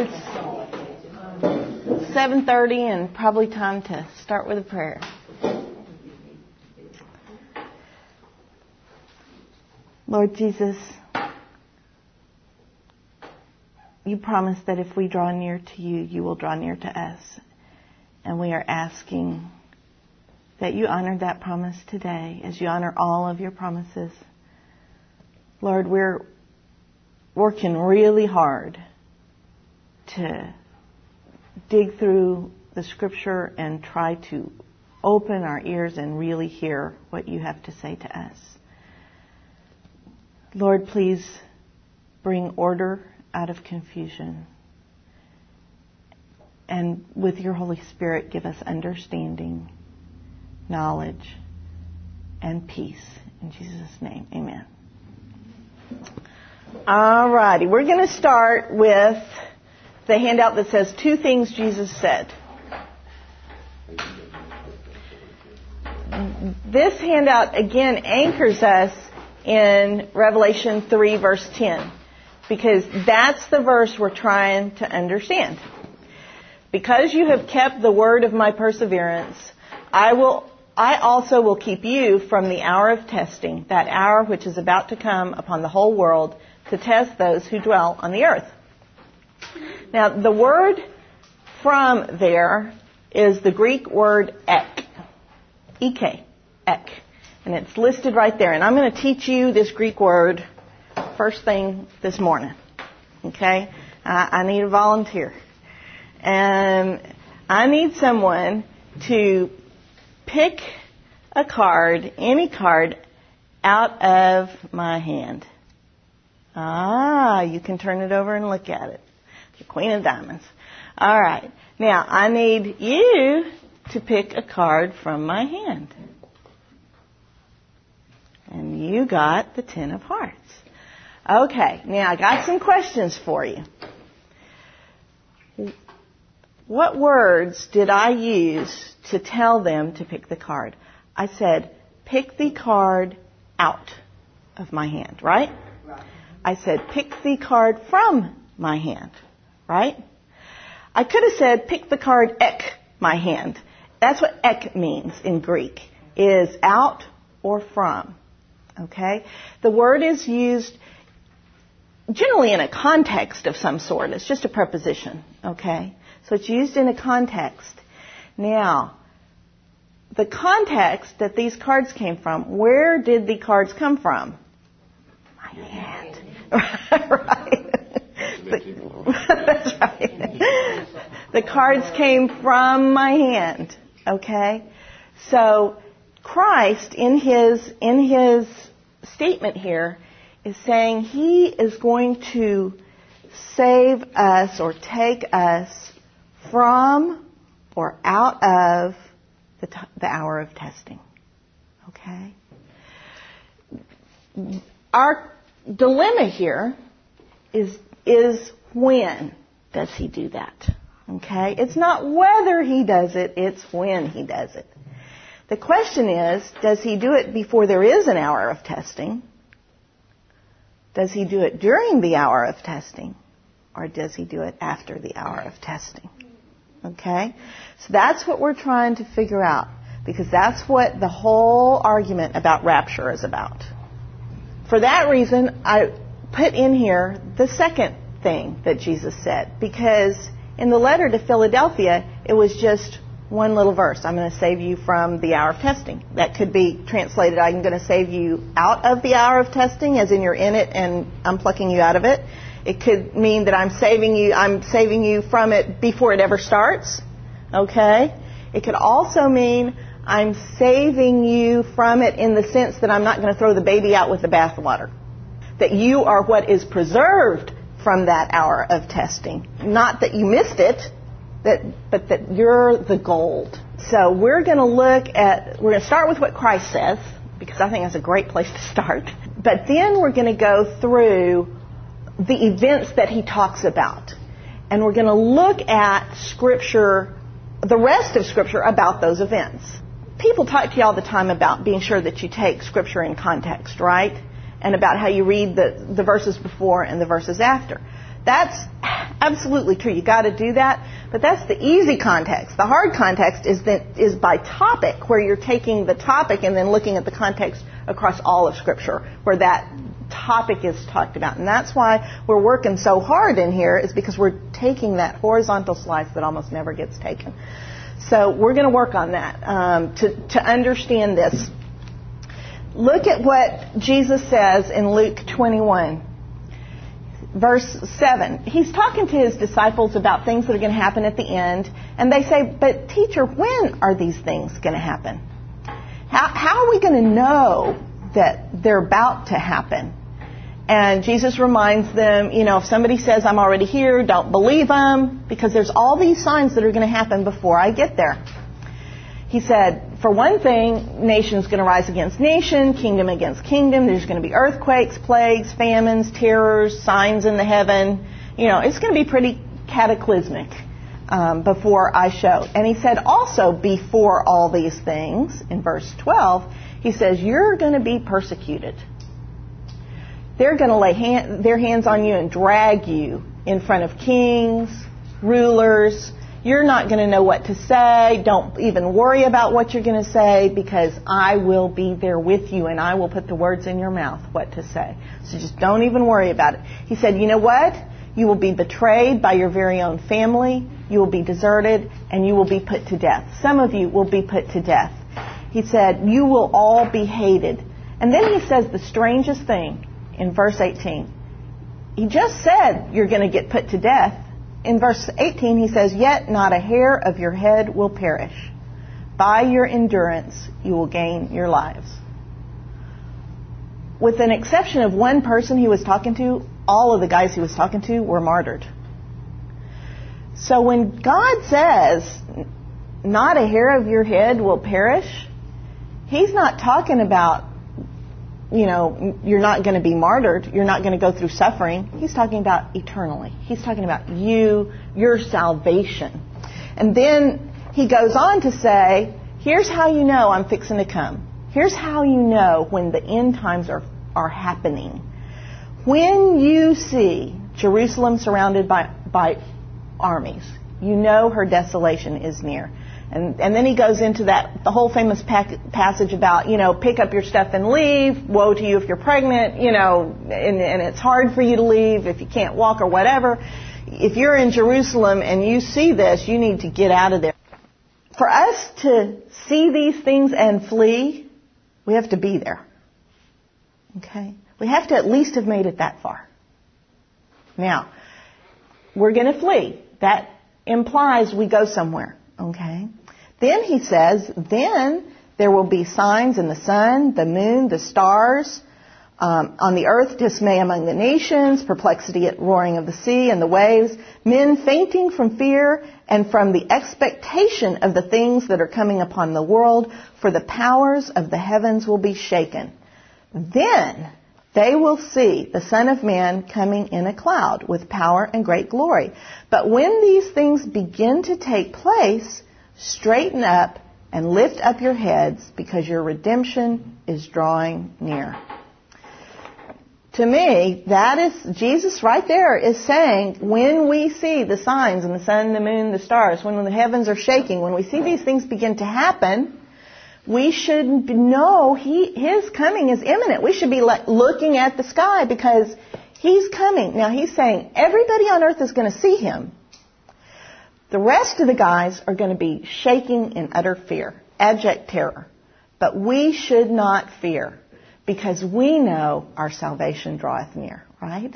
It's 7:30 and probably time to start with a prayer. Lord Jesus, you promise that if we draw near to you, you will draw near to us. And we are asking that you honor that promise today as you honor all of your promises. Lord, we're working really hard to dig through the scripture and try to open our ears and really hear what you have to say to us. Lord, please bring order out of confusion. And with your Holy Spirit, give us understanding, knowledge, and peace. In Jesus' name, amen. All righty, we're going to start with the handout that says two things Jesus said. This handout again anchors us in Revelation 3 verse 10 because that's the verse we're trying to understand. Because you have kept the word of my perseverance, I will I also will keep you from the hour of testing, that hour which is about to come upon the whole world to test those who dwell on the earth. Now, the word from there is the Greek word ek. Ek. Ek. And it's listed right there. And I'm going to teach you this Greek word first thing this morning. Okay? I, I need a volunteer. And I need someone to pick a card, any card, out of my hand. Ah, you can turn it over and look at it. The Queen of Diamonds. All right. Now, I need you to pick a card from my hand. And you got the Ten of Hearts. Okay, now I got some questions for you. What words did I use to tell them to pick the card? I said, pick the card out of my hand, right? right. I said, pick the card from my hand, right? I could have said, pick the card ek my hand. That's what ek means in Greek, is out or from. Okay? The word is used generally in a context of some sort. It's just a preposition. Okay? So it's used in a context. Now, the context that these cards came from, where did the cards come from? My hand. right. that's right. the cards came from my hand. Okay? So Christ in his in his statement here is saying he is going to save us or take us from or out of the, t- the hour of testing. Okay? Our dilemma here is, is when does he do that? Okay? It's not whether he does it, it's when he does it. The question is, does he do it before there is an hour of testing? Does he do it during the hour of testing? Or does he do it after the hour of testing? Okay? So that's what we're trying to figure out. Because that's what the whole argument about rapture is about. For that reason, I put in here the second thing that Jesus said. Because in the letter to Philadelphia, it was just one little verse. I'm going to save you from the hour of testing. That could be translated, I'm going to save you out of the hour of testing, as in you're in it and I'm plucking you out of it. It could mean that I'm saving you, I'm saving you from it before it ever starts. Okay? It could also mean I'm saving you from it in the sense that I'm not going to throw the baby out with the bathwater. That you are what is preserved from that hour of testing. Not that you missed it, that, but that you're the gold. So we're going to look at, we're going to start with what Christ says, because I think that's a great place to start. But then we're going to go through the events that he talks about. And we're going to look at Scripture, the rest of Scripture about those events. People talk to you all the time about being sure that you take Scripture in context, right? And about how you read the, the verses before and the verses after. That's absolutely true. You got to do that. But that's the easy context. The hard context is that is by topic, where you're taking the topic and then looking at the context across all of Scripture, where that topic is talked about. And that's why we're working so hard in here, is because we're taking that horizontal slice that almost never gets taken. So we're going to work on that um, to, to understand this. Look at what Jesus says in Luke 21 verse 7, he's talking to his disciples about things that are going to happen at the end, and they say, But teacher, when are these things going to happen? How, how are we going to know that they're about to happen? And Jesus reminds them, you know, if somebody says, I'm already here, don't believe them, because there's all these signs that are going to happen before I get there. He said, for one thing, nation's going to rise against nation, kingdom against kingdom. There's going to be earthquakes, plagues, famines, terrors, signs in the heaven. You know, it's going to be pretty cataclysmic um, before I show. And he said also before all these things, in verse 12, he says, you're going to be persecuted. They're going to lay hand, their hands on you and drag you in front of kings, rulers, you're not going to know what to say. Don't even worry about what you're going to say because I will be there with you and I will put the words in your mouth what to say. So just don't even worry about it. He said, you know what? You will be betrayed by your very own family. You will be deserted and you will be put to death. Some of you will be put to death. He said, you will all be hated. And then he says the strangest thing in verse 18. He just said you're going to get put to death in verse 18, he says, Yet not a hair of your head will perish. By your endurance, you will gain your lives. With an exception of one person he was talking to, all of the guys he was talking to were martyred. So when God says, not a hair of your head will perish, he's not talking about you know, you're not going to be martyred. You're not going to go through suffering. He's talking about eternally. He's talking about you, your salvation. And then he goes on to say, here's how you know I'm fixing to come. Here's how you know when the end times are, are happening. When you see Jerusalem surrounded by, by armies, you know her desolation is near. And, and then he goes into that, the whole famous passage about, you know, pick up your stuff and leave. Woe to you if you're pregnant, you know, and, and it's hard for you to leave if you can't walk or whatever. If you're in Jerusalem and you see this, you need to get out of there. For us to see these things and flee, we have to be there. Okay? We have to at least have made it that far. Now, we're going to flee. That implies we go somewhere. Okay? Then he says, then there will be signs in the sun, the moon, the stars, um, on the earth, dismay among the nations, perplexity at roaring of the sea and the waves, men fainting from fear and from the expectation of the things that are coming upon the world, for the powers of the heavens will be shaken. Then they will see the Son of Man coming in a cloud with power and great glory. But when these things begin to take place, straighten up and lift up your heads because your redemption is drawing near. To me, that is, Jesus right there is saying, when we see the signs in the sun, the moon, the stars, when the heavens are shaking, when we see these things begin to happen, we should know he, his coming is imminent. We should be looking at the sky because he's coming. Now he's saying everybody on earth is going to see him. The rest of the guys are going to be shaking in utter fear, abject terror. But we should not fear because we know our salvation draweth near, right?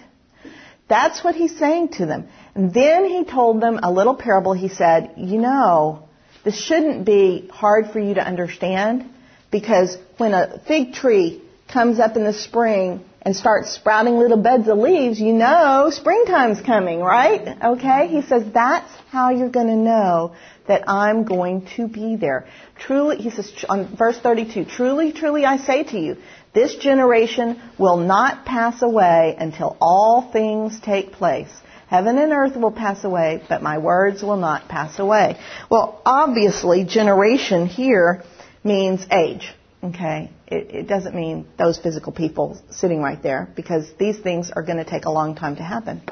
That's what he's saying to them. And then he told them a little parable. He said, you know, this shouldn't be hard for you to understand because when a fig tree comes up in the spring and starts sprouting little beds of leaves, you know springtime's coming, right? Okay? He says that's how you're going to know that I'm going to be there. Truly, he says on verse 32, truly, truly I say to you, this generation will not pass away until all things take place. Heaven and earth will pass away, but my words will not pass away. Well, obviously, generation here means age. Okay? It, it, doesn't mean those physical people sitting right there because these things are going to take a long time to happen.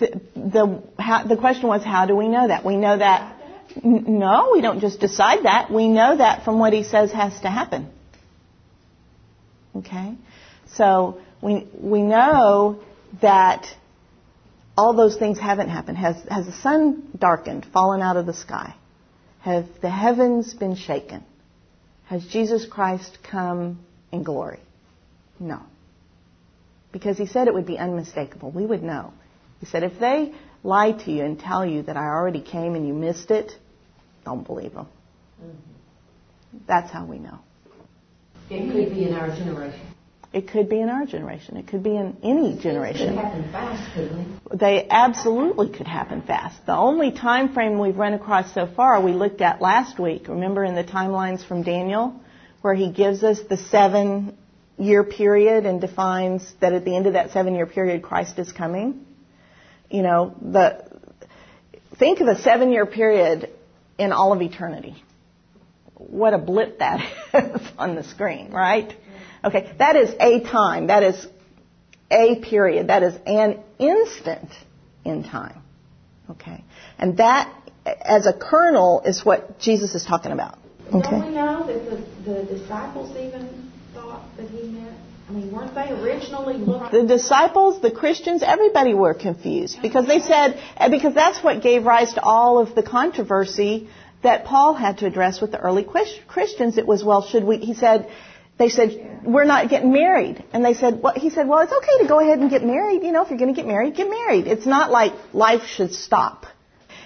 The, the, how, the question was, how do we know that? We know that. N- no, we don't just decide that. We know that from what he says has to happen. Okay? So we, we know that all those things haven't happened. Has, has the sun darkened, fallen out of the sky? Have the heavens been shaken? Has Jesus Christ come in glory? No. Because he said it would be unmistakable. We would know. He said, if they lie to you and tell you that I already came and you missed it, don't believe them. Mm-hmm. That's how we know. It could be in our generation. It could be in our generation. It could be in any generation. Could happen fast. They absolutely could happen fast. The only time frame we've run across so far we looked at last week. Remember in the timelines from Daniel, where he gives us the seven year period and defines that at the end of that seven year period Christ is coming. You know, the think of a seven year period in all of eternity. What a blip that is on the screen, right? Okay, that is a time. That is a period. That is an instant in time. Okay. And that, as a kernel, is what Jesus is talking about. Okay. Don't we know that the, the disciples even thought that he meant? I mean, weren't they originally The disciples, the Christians, everybody were confused because they said, because that's what gave rise to all of the controversy that Paul had to address with the early Christians. It was, well, should we, he said, they said, we're not getting married. And they said, well, he said, well, it's okay to go ahead and get married. You know, if you're going to get married, get married. It's not like life should stop.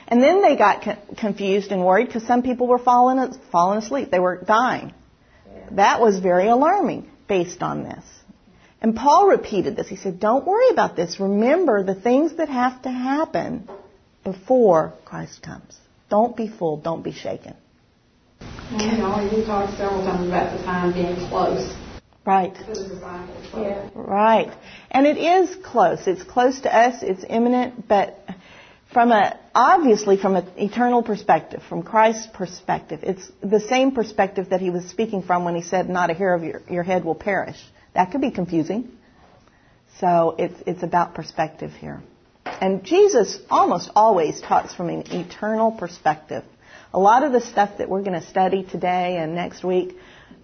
And then they got confused and worried because some people were falling, falling asleep. They were dying. That was very alarming based on this. And Paul repeated this. He said, don't worry about this. Remember the things that have to happen before Christ comes. Don't be fooled. Don't be shaken. And you know, you talked several times about the time being close. Right. Yeah. Right. And it is close. It's close to us. It's imminent, but from a obviously from an eternal perspective, from Christ's perspective, it's the same perspective that he was speaking from when he said, "Not a hair of your, your head will perish." That could be confusing. So it's it's about perspective here. And Jesus almost always talks from an eternal perspective. A lot of the stuff that we're going to study today and next week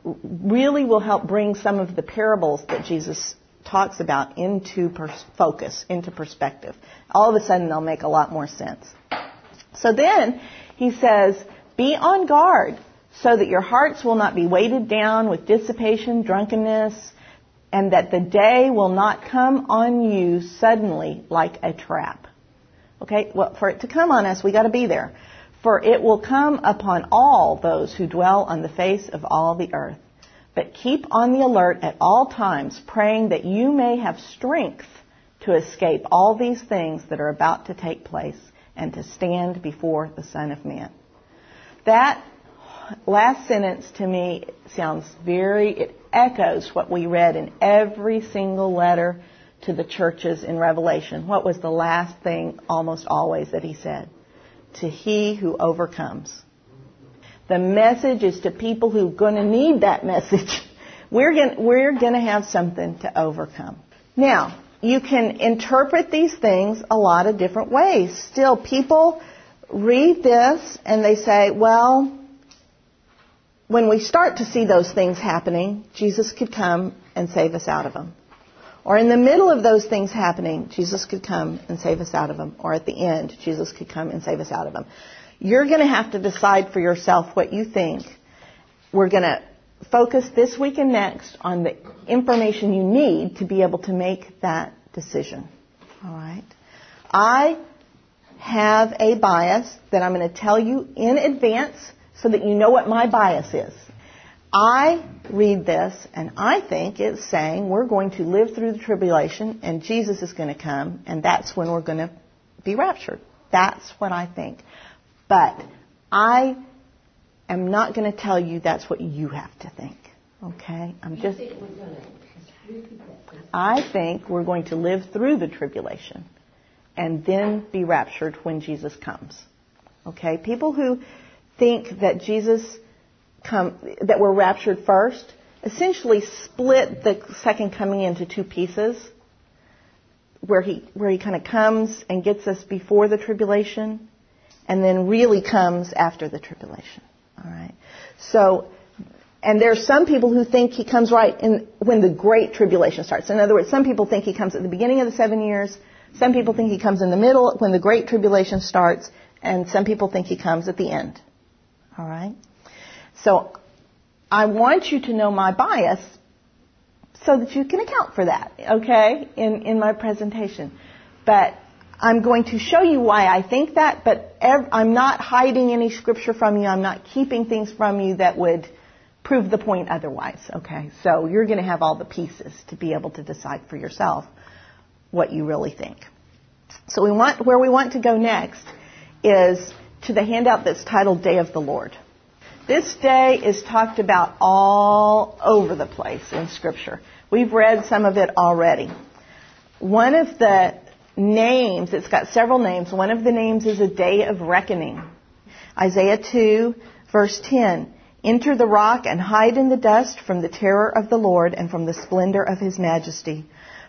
really will help bring some of the parables that Jesus talks about into pers- focus, into perspective. All of a sudden they'll make a lot more sense. So then he says, be on guard so that your hearts will not be weighted down with dissipation, drunkenness, and that the day will not come on you suddenly like a trap. Okay? Well, for it to come on us, we gotta be there. For it will come upon all those who dwell on the face of all the earth. But keep on the alert at all times, praying that you may have strength to escape all these things that are about to take place and to stand before the Son of Man. That last sentence to me sounds very, it echoes what we read in every single letter to the churches in Revelation. What was the last thing almost always that he said? To he who overcomes. The message is to people who are going to need that message. We're going, we're going to have something to overcome. Now, you can interpret these things a lot of different ways. Still, people read this and they say, well, when we start to see those things happening, Jesus could come and save us out of them. Or in the middle of those things happening, Jesus could come and save us out of them. Or at the end, Jesus could come and save us out of them. You're going to have to decide for yourself what you think. We're going to focus this week and next on the information you need to be able to make that decision. All right? I have a bias that I'm going to tell you in advance so that you know what my bias is. I read this and I think it's saying we're going to live through the tribulation and Jesus is going to come and that's when we're going to be raptured. That's what I think. But I am not going to tell you that's what you have to think. Okay? I'm just. I think we're going to live through the tribulation and then be raptured when Jesus comes. Okay? People who think that Jesus come, that were raptured first essentially split the second coming into two pieces. where he where he kind of comes and gets us before the tribulation and then really comes after the tribulation. All right. So and there are some people who think he comes right in when the great tribulation starts. In other words, some people think he comes at the beginning of the 7 years, some people think he comes in the middle when the great tribulation starts, and some people think he comes at the end. All right? So I want you to know my bias so that you can account for that, okay, in, in my presentation. But I'm going to show you why I think that, but ev- I'm not hiding any scripture from you. I'm not keeping things from you that would prove the point otherwise, okay? So you're going to have all the pieces to be able to decide for yourself what you really think. So we want, where we want to go next is to the handout that's titled Day of the Lord. This day is talked about all over the place in Scripture. We've read some of it already. One of the names, it's got several names. One of the names is a day of reckoning. Isaiah 2, verse 10. Enter the rock and hide in the dust from the terror of the Lord and from the splendor of his majesty.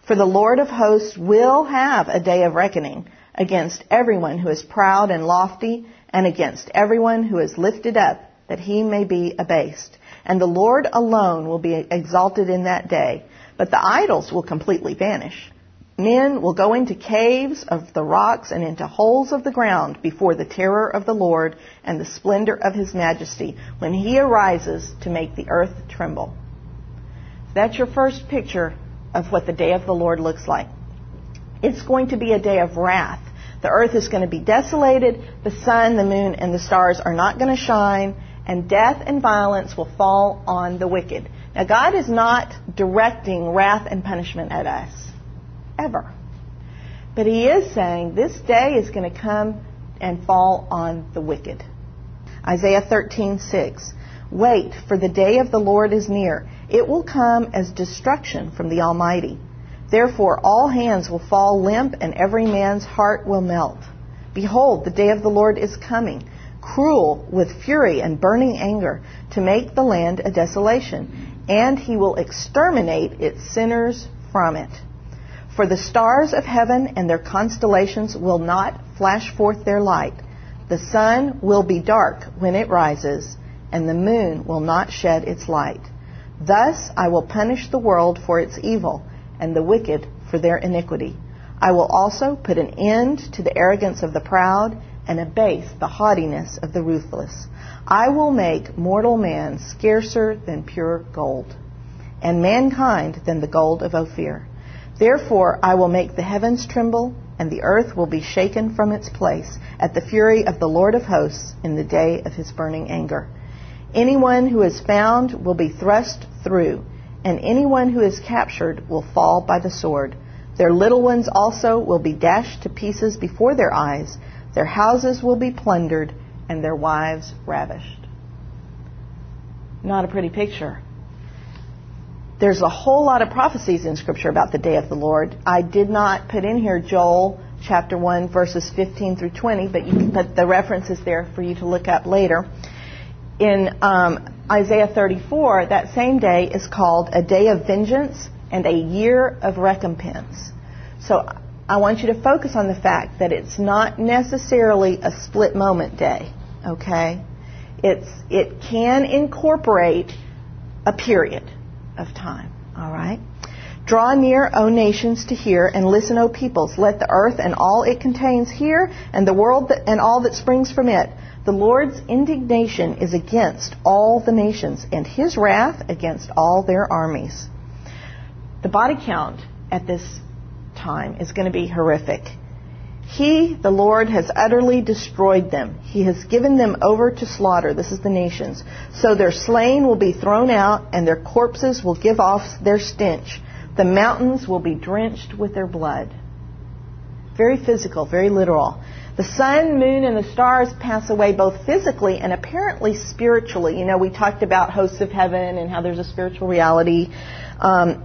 For the Lord of hosts will have a day of reckoning against everyone who is proud and lofty and against everyone who is lifted up that he may be abased. And the Lord alone will be exalted in that day, but the idols will completely vanish. Men will go into caves of the rocks and into holes of the ground before the terror of the Lord and the splendor of his majesty when he arises to make the earth tremble. That's your first picture of what the day of the Lord looks like. It's going to be a day of wrath. The earth is going to be desolated. The sun, the moon, and the stars are not going to shine and death and violence will fall on the wicked. Now, God is not directing wrath and punishment at us, ever. But He is saying this day is going to come and fall on the wicked. Isaiah 13:6. Wait, for the day of the Lord is near. It will come as destruction from the Almighty. Therefore, all hands will fall limp, and every man's heart will melt. Behold, the day of the Lord is coming cruel with fury and burning anger, to make the land a desolation, and he will exterminate its sinners from it. For the stars of heaven and their constellations will not flash forth their light. The sun will be dark when it rises, and the moon will not shed its light. Thus I will punish the world for its evil, and the wicked for their iniquity. I will also put an end to the arrogance of the proud and abase the haughtiness of the ruthless. I will make mortal man scarcer than pure gold, and mankind than the gold of Ophir. Therefore I will make the heavens tremble, and the earth will be shaken from its place at the fury of the Lord of hosts in the day of his burning anger. Anyone who is found will be thrust through, and anyone who is captured will fall by the sword. Their little ones also will be dashed to pieces before their eyes their houses will be plundered and their wives ravished. Not a pretty picture. There's a whole lot of prophecies in Scripture about the day of the Lord. I did not put in here Joel chapter 1 verses 15 through 20, but you can put the references there for you to look up later. In um, Isaiah 34, that same day is called a day of vengeance and a year of recompense. So I want you to focus on the fact that it's not necessarily a split moment day, okay? It's, it can incorporate a period of time, all right? Draw near, O nations, to hear, and listen, O peoples. Let the earth and all it contains hear, and the world that, and all that springs from it. The Lord's indignation is against all the nations, and his wrath against all their armies. The body count at this time is going to be horrific. He, the Lord, has utterly destroyed them. He has given them over to slaughter. This is the nations. So their slain will be thrown out, and their corpses will give off their stench. The mountains will be drenched with their blood. Very physical, very literal. The sun, moon, and the stars pass away both physically and apparently spiritually. You know, we talked about hosts of heaven and how there's a spiritual reality. Um,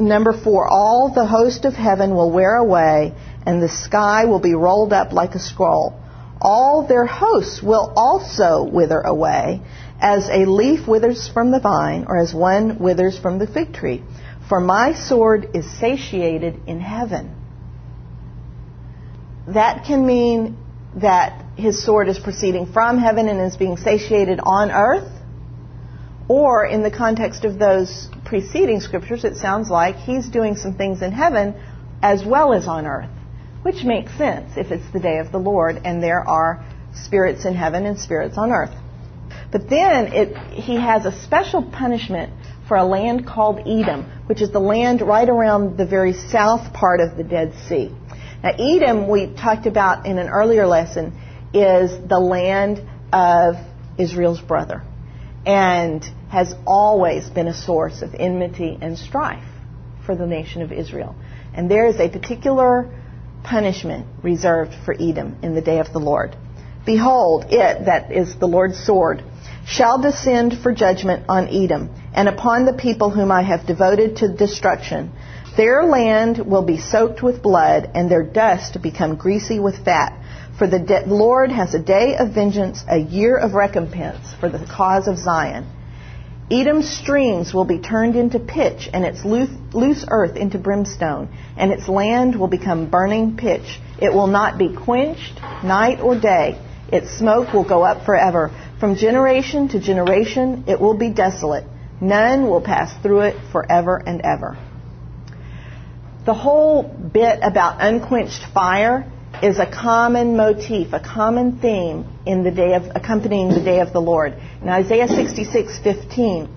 number four, all the host of heaven will wear away, and the sky will be rolled up like a scroll. All their hosts will also wither away, as a leaf withers from the vine, or as one withers from the fig tree. For my sword is satiated in heaven. that can mean that his sword is proceeding from heaven and is being satiated on earth. Or in the context of those preceding scriptures, it sounds like he's doing some things in heaven as well as on earth, which makes sense if it's the day of the Lord and there are spirits in heaven and spirits on earth. But then it, he has a special punishment for a land called Edom, which is the land right around the very south part of the Dead Sea. Now, Edom, we talked about in an earlier lesson, is the land of Israel's brother and has always been a source of enmity and strife for the nation of Israel. And there is a particular punishment reserved for Edom in the day of the Lord. Behold, it, that is the Lord's sword, shall descend for judgment on Edom and upon the people whom I have devoted to destruction. Their land will be soaked with blood, and their dust become greasy with fat. For the de- Lord has a day of vengeance, a year of recompense for the cause of Zion. Edom's streams will be turned into pitch, and its loose, earth into brimstone, and its land will become burning pitch. It will not be quenched night or day. Its smoke will go up forever. From generation to generation, it will be desolate. None will pass through it forever and ever. The whole bit about unquenched fire is a common motif, a common theme in the day of accompanying the day of the Lord. In Isaiah 66:15,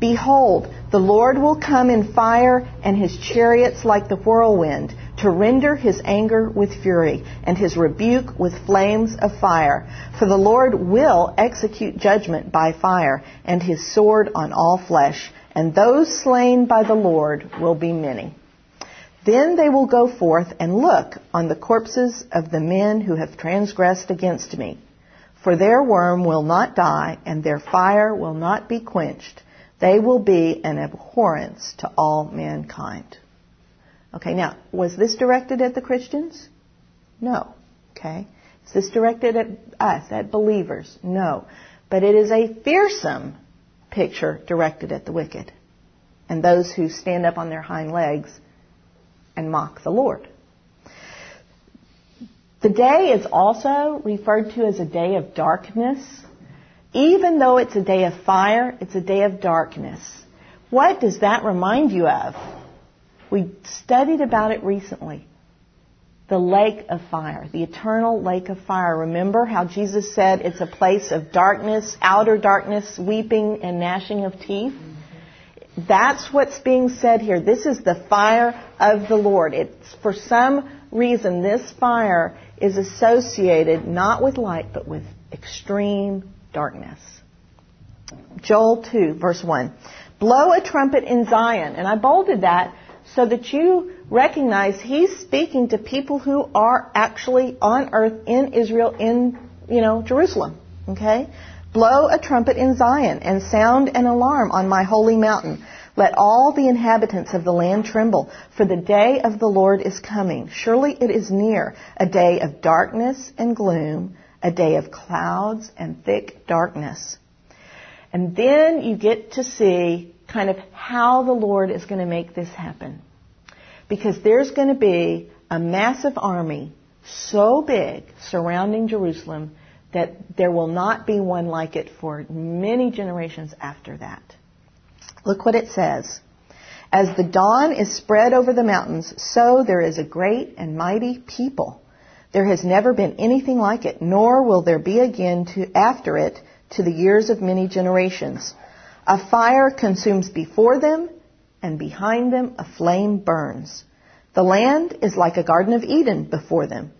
behold, the Lord will come in fire and his chariots like the whirlwind to render his anger with fury and his rebuke with flames of fire. For the Lord will execute judgment by fire and his sword on all flesh, and those slain by the Lord will be many. Then they will go forth and look on the corpses of the men who have transgressed against me. For their worm will not die, and their fire will not be quenched. They will be an abhorrence to all mankind. Okay, now, was this directed at the Christians? No. Okay. Is this directed at us, at believers? No. But it is a fearsome picture directed at the wicked and those who stand up on their hind legs and mock the Lord. The day is also referred to as a day of darkness. Even though it's a day of fire, it's a day of darkness. What does that remind you of? We studied about it recently. The lake of fire, the eternal lake of fire. Remember how Jesus said it's a place of darkness, outer darkness, weeping and gnashing of teeth? That's what's being said here. This is the fire of the Lord. It's for some reason this fire is associated not with light but with extreme darkness. Joel 2 verse 1. Blow a trumpet in Zion. And I bolded that so that you recognize he's speaking to people who are actually on earth in Israel in, you know, Jerusalem. Okay? Blow a trumpet in Zion and sound an alarm on my holy mountain. Let all the inhabitants of the land tremble, for the day of the Lord is coming. Surely it is near, a day of darkness and gloom, a day of clouds and thick darkness. And then you get to see kind of how the Lord is going to make this happen. Because there's going to be a massive army so big surrounding Jerusalem that there will not be one like it for many generations after that. Look what it says. As the dawn is spread over the mountains, so there is a great and mighty people. There has never been anything like it, nor will there be again to, after it to the years of many generations. A fire consumes before them, and behind them a flame burns. The land is like a garden of Eden before them,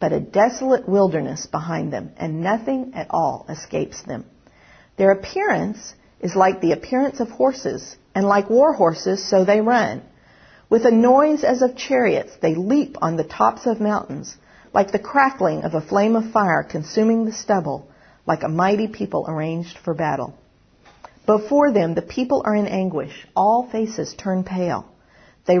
but a desolate wilderness behind them, and nothing at all escapes them. Their appearance is like the appearance of horses, and like war horses, so they run. With a noise as of chariots, they leap on the tops of mountains, like the crackling of a flame of fire consuming the stubble, like a mighty people arranged for battle. Before them, the people are in anguish. All faces turn pale. They,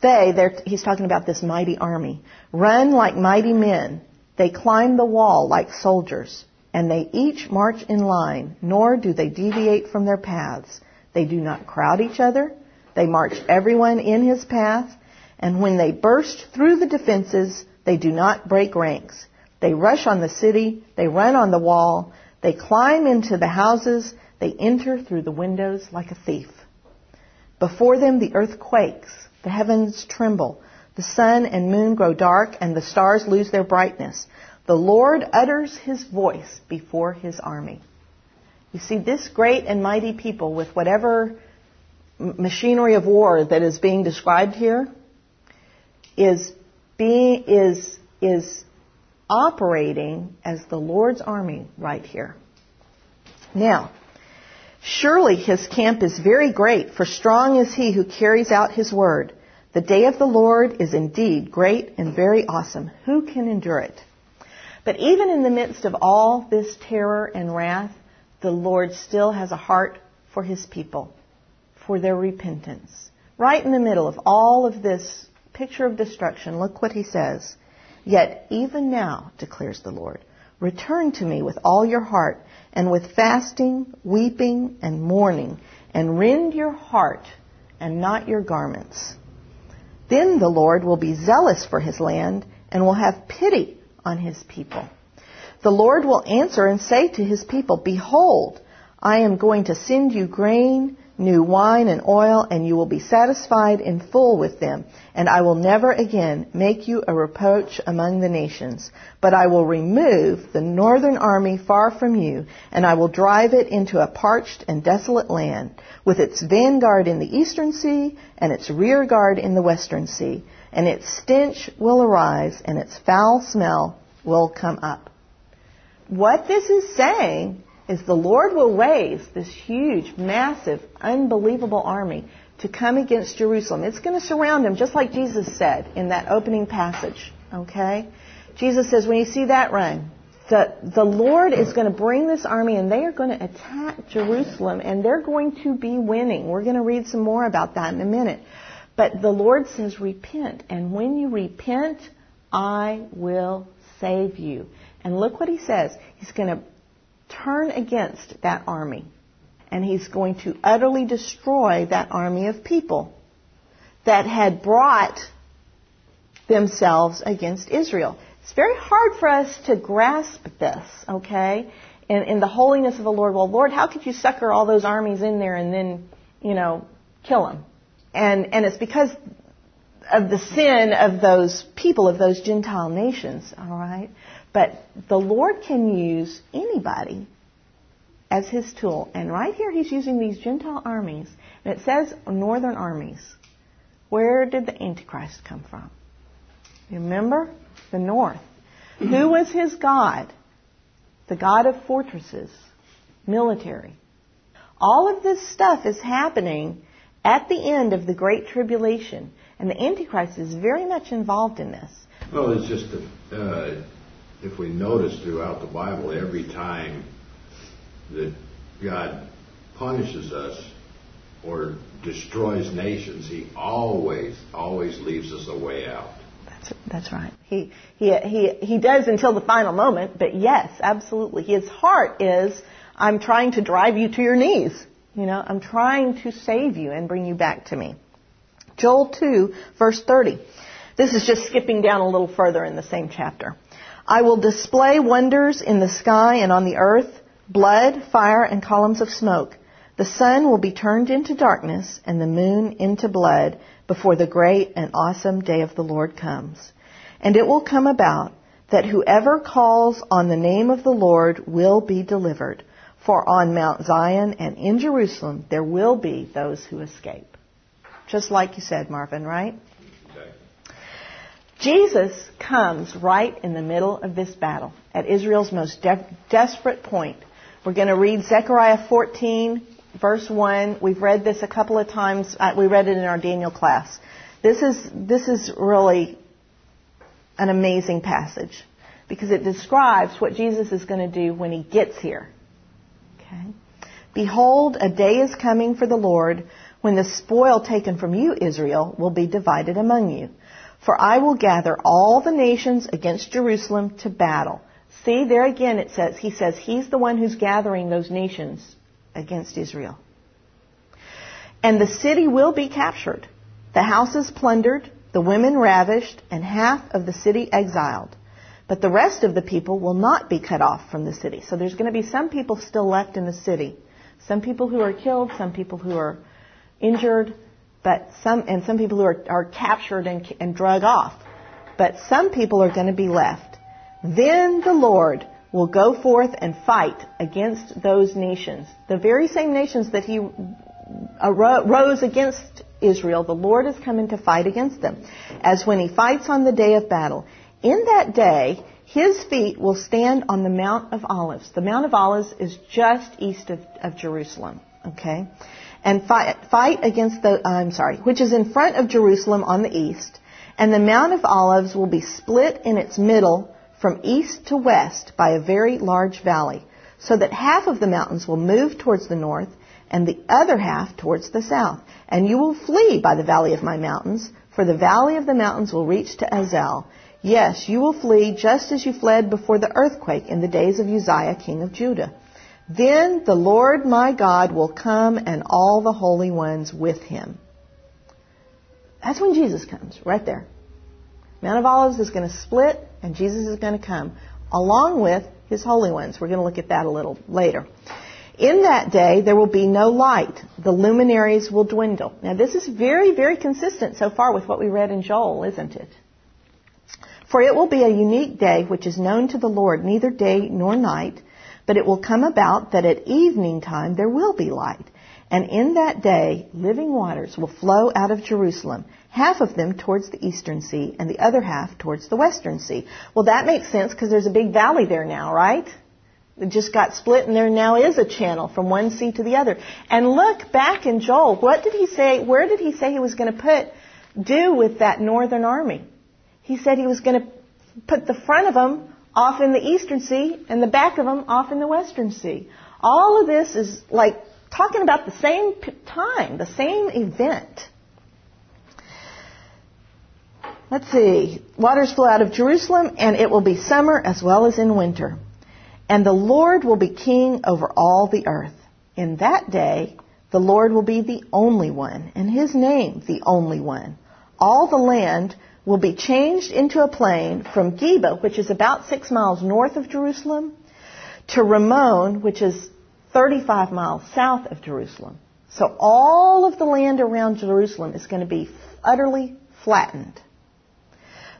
they, he's talking about this mighty army, run like mighty men. They climb the wall like soldiers, and they each march in line, nor do they deviate from their paths. They do not crowd each other. They march everyone in his path, and when they burst through the defenses, They do not break ranks. They rush on the city. They run on the wall. They climb into the houses. They enter through the windows like a thief. Before them the earth quakes. The heavens tremble. The sun and moon grow dark and the stars lose their brightness. The Lord utters his voice before his army. You see, this great and mighty people with whatever machinery of war that is being described here is being, is, is operating as the Lord's army right here. Now, surely his camp is very great, for strong is he who carries out his word. The day of the Lord is indeed great and very awesome. Who can endure it? But even in the midst of all this terror and wrath, the Lord still has a heart for his people, for their repentance. Right in the middle of all of this picture of destruction, look what he says. Yet even now, declares the Lord, return to me with all your heart, and with fasting, weeping, and mourning, and rend your heart and not your garments. Then the Lord will be zealous for his land and will have pity on his people. The Lord will answer and say to his people, Behold, I am going to send you grain, new wine and oil, and you will be satisfied in full with them. And I will never again make you a reproach among the nations. But I will remove the northern army far from you, and I will drive it into a parched and desolate land, with its vanguard in the eastern sea, and its rear guard in the western sea. And its stench will arise, and its foul smell will come up. What this is saying is the Lord will raise this huge, massive, unbelievable army to come against Jerusalem. It's going to surround him, just like Jesus said in that opening passage. Okay? Jesus says, when you see that run, the, the Lord is going to bring this army and they are going to attack Jerusalem and they're going to be winning. We're going to read some more about that in a minute. But the Lord says, repent. And when you repent, I will save you. And look what he says. He's going to turn against that army. And he's going to utterly destroy that army of people that had brought themselves against Israel. It's very hard for us to grasp this, okay? In, in the holiness of the Lord. Well, Lord, how could you sucker all those armies in there and then, you know, kill them? And, and it's because of the sin of those people, of those Gentile nations, all right? But the Lord can use anybody as his tool. And right here he's using these Gentile armies. And it says northern armies. Where did the Antichrist come from? You remember? The north. Who was his God? The God of fortresses, military. All of this stuff is happening at the end of the Great Tribulation. And the Antichrist is very much involved in this. Well, it's just uh, if we notice throughout the Bible, every time that God punishes us or destroys nations, He always, always leaves us a way out. That's, that's right. He, he, he, he does until the final moment, but yes, absolutely. His heart is, I'm trying to drive you to your knees. You know, I'm trying to save you and bring you back to me. Joel 2, verse 30. This is just skipping down a little further in the same chapter. I will display wonders in the sky and on the earth, blood, fire, and columns of smoke. The sun will be turned into darkness and the moon into blood before the great and awesome day of the Lord comes. And it will come about that whoever calls on the name of the Lord will be delivered. For on Mount Zion and in Jerusalem there will be those who escape. Just like you said, Marvin, right? Jesus comes right in the middle of this battle, at Israel's most de- desperate point. We're going to read Zechariah 14, verse 1. We've read this a couple of times. Uh, we read it in our Daniel class. This is, this is really an amazing passage because it describes what Jesus is going to do when he gets here. Okay? Behold, a day is coming for the Lord when the spoil taken from you, Israel, will be divided among you. For I will gather all the nations against Jerusalem to battle. See, there again it says, he says he's the one who's gathering those nations against Israel. And the city will be captured, the houses plundered, the women ravished, and half of the city exiled. But the rest of the people will not be cut off from the city. So there's going to be some people still left in the city. Some people who are killed, some people who are injured, but some, and some people who are, are captured and, and drug off. But some people are going to be left. Then the Lord will go forth and fight against those nations. The very same nations that he uh, rose against Israel, the Lord is coming to fight against them, as when he fights on the day of battle. In that day, his feet will stand on the Mount of Olives. The Mount of Olives is just east of, of Jerusalem, okay? And fight, fight against the, I'm sorry, which is in front of Jerusalem on the east. And the Mount of Olives will be split in its middle from east to west by a very large valley, so that half of the mountains will move towards the north and the other half towards the south. And you will flee by the valley of my mountains, for the valley of the mountains will reach to Azel. Yes, you will flee just as you fled before the earthquake in the days of Uzziah, king of Judah. Then the Lord my God will come and all the holy ones with him. That's when Jesus comes, right there. Mount of Olives is going to split and Jesus is going to come along with his holy ones. We're going to look at that a little later. In that day, there will be no light. The luminaries will dwindle. Now, this is very, very consistent so far with what we read in Joel, isn't it? For it will be a unique day which is known to the Lord, neither day nor night, but it will come about that at evening time there will be light. And in that day, living waters will flow out of Jerusalem, half of them towards the eastern sea and the other half towards the western sea. Well, that makes sense because there's a big valley there now, right? It just got split and there now is a channel from one sea to the other. And look back in Joel, what did he say, where did he say he was going to put, do with that northern army? He said he was going to put the front of them off in the eastern sea and the back of them off in the western sea. All of this is like talking about the same time, the same event. Let's see. Waters flow out of Jerusalem, and it will be summer as well as in winter. And the Lord will be king over all the earth. In that day, the Lord will be the only one, and his name the only one. All the land will be changed into a plain from Geba, which is about six miles north of Jerusalem, to Ramon, which is 35 miles south of Jerusalem. So all of the land around Jerusalem is going to be utterly flattened.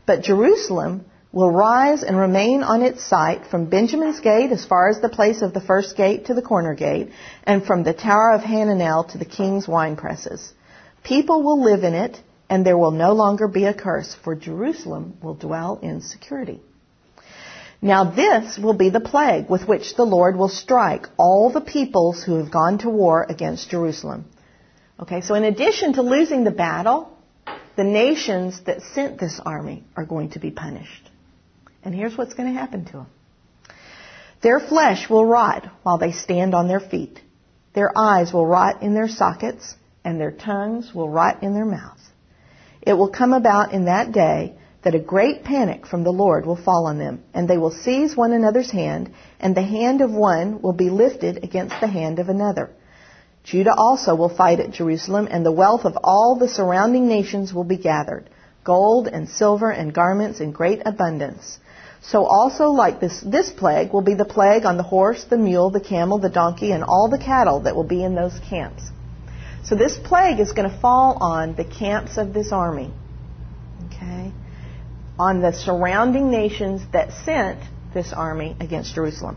But Jerusalem will rise and remain on its site from Benjamin's gate as far as the place of the first gate to the corner gate, and from the tower of Hananel to the king's wine presses. People will live in it, and there will no longer be a curse, for Jerusalem will dwell in security. Now this will be the plague with which the Lord will strike all the peoples who have gone to war against Jerusalem. Okay, so in addition to losing the battle, the nations that sent this army are going to be punished. And here's what's going to happen to them. Their flesh will rot while they stand on their feet. Their eyes will rot in their sockets, and their tongues will rot in their mouths. It will come about in that day that a great panic from the Lord will fall on them, and they will seize one another's hand, and the hand of one will be lifted against the hand of another. Judah also will fight at Jerusalem, and the wealth of all the surrounding nations will be gathered gold and silver and garments in great abundance. So also like this, this plague will be the plague on the horse, the mule, the camel, the donkey, and all the cattle that will be in those camps. So this plague is going to fall on the camps of this army. Okay? On the surrounding nations that sent this army against Jerusalem.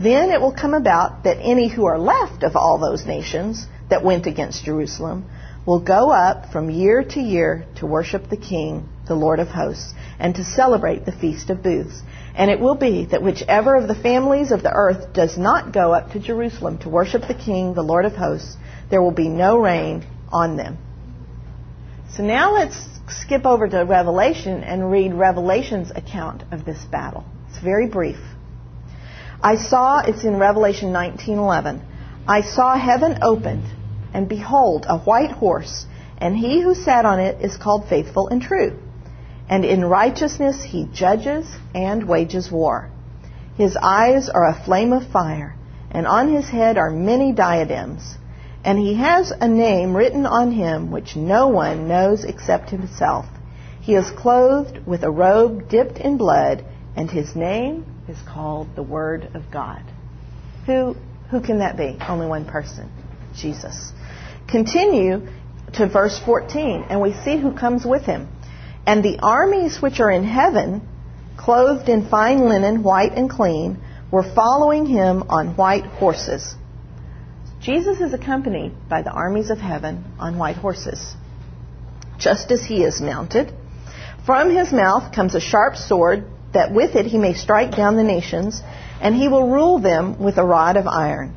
Then it will come about that any who are left of all those nations that went against Jerusalem will go up from year to year to worship the King, the Lord of hosts, and to celebrate the Feast of Booths. And it will be that whichever of the families of the earth does not go up to Jerusalem to worship the King, the Lord of hosts, there will be no rain on them. So now let's skip over to Revelation and read Revelation's account of this battle. It's very brief. I saw, it's in Revelation 19:11. I saw heaven opened, and behold, a white horse, and he who sat on it is called faithful and true. And in righteousness he judges and wages war. His eyes are a flame of fire, and on his head are many diadems. And he has a name written on him which no one knows except himself. He is clothed with a robe dipped in blood, and his name is called the Word of God. Who, who can that be? Only one person Jesus. Continue to verse 14, and we see who comes with him. And the armies which are in heaven, clothed in fine linen, white and clean, were following him on white horses. Jesus is accompanied by the armies of heaven on white horses, just as he is mounted. From his mouth comes a sharp sword, that with it he may strike down the nations, and he will rule them with a rod of iron.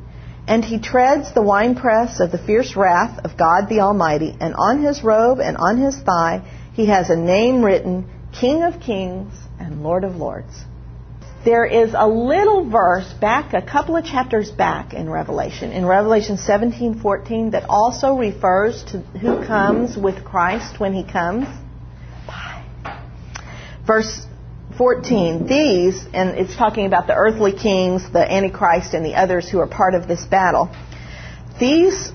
And he treads the winepress of the fierce wrath of God the Almighty, and on his robe and on his thigh he has a name written, King of Kings and Lord of Lords. There is a little verse back, a couple of chapters back in Revelation, in Revelation 17:14, that also refers to who comes with Christ when he comes. Verse 14, these, and it's talking about the earthly kings, the Antichrist, and the others who are part of this battle. These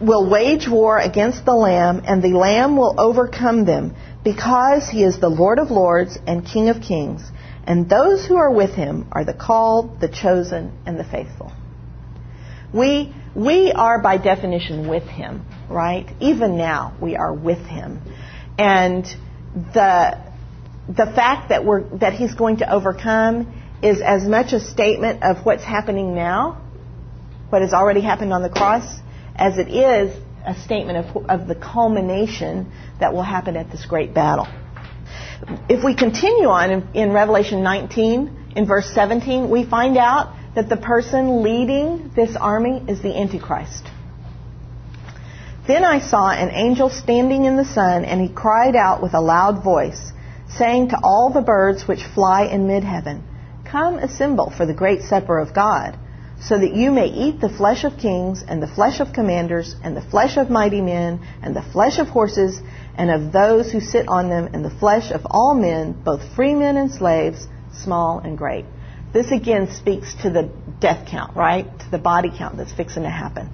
will wage war against the Lamb, and the Lamb will overcome them, because he is the Lord of lords and King of kings. And those who are with him are the called, the chosen, and the faithful. We, we are by definition with him, right? Even now, we are with him. And the, the fact that we're that he's going to overcome is as much a statement of what's happening now, what has already happened on the cross, as it is a statement of, of the culmination that will happen at this great battle. If we continue on in, in Revelation 19, in verse 17, we find out that the person leading this army is the Antichrist. Then I saw an angel standing in the sun, and he cried out with a loud voice saying to all the birds which fly in mid heaven, Come assemble for the great supper of God, so that you may eat the flesh of kings, and the flesh of commanders, and the flesh of mighty men, and the flesh of horses, and of those who sit on them, and the flesh of all men, both free men and slaves, small and great. This again speaks to the death count, right? To the body count that's fixing to happen.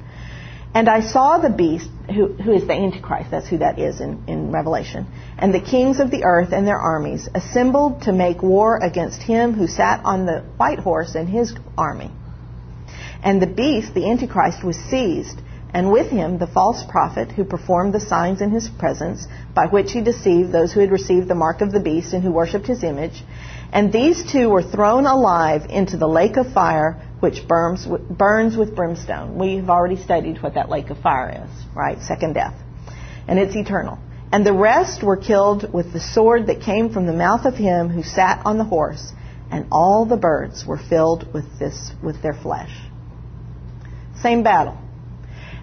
And I saw the beast, who, who is the Antichrist, that's who that is in, in Revelation, and the kings of the earth and their armies assembled to make war against him who sat on the white horse and his army. And the beast, the Antichrist, was seized, and with him the false prophet who performed the signs in his presence, by which he deceived those who had received the mark of the beast and who worshipped his image. And these two were thrown alive into the lake of fire which burns, burns with brimstone. We've already studied what that lake of fire is, right? Second death. And it's eternal. And the rest were killed with the sword that came from the mouth of him who sat on the horse, and all the birds were filled with this with their flesh. Same battle.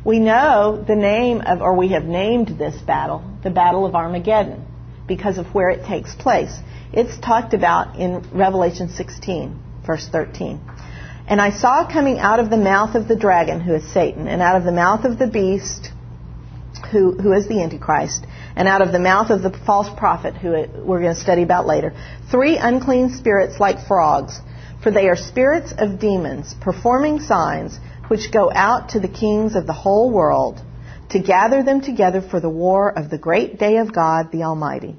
We know the name of or we have named this battle the Battle of Armageddon because of where it takes place. It's talked about in Revelation 16, verse 13. And I saw coming out of the mouth of the dragon, who is Satan, and out of the mouth of the beast, who, who is the Antichrist, and out of the mouth of the false prophet, who we're going to study about later, three unclean spirits like frogs, for they are spirits of demons, performing signs, which go out to the kings of the whole world, to gather them together for the war of the great day of God the Almighty.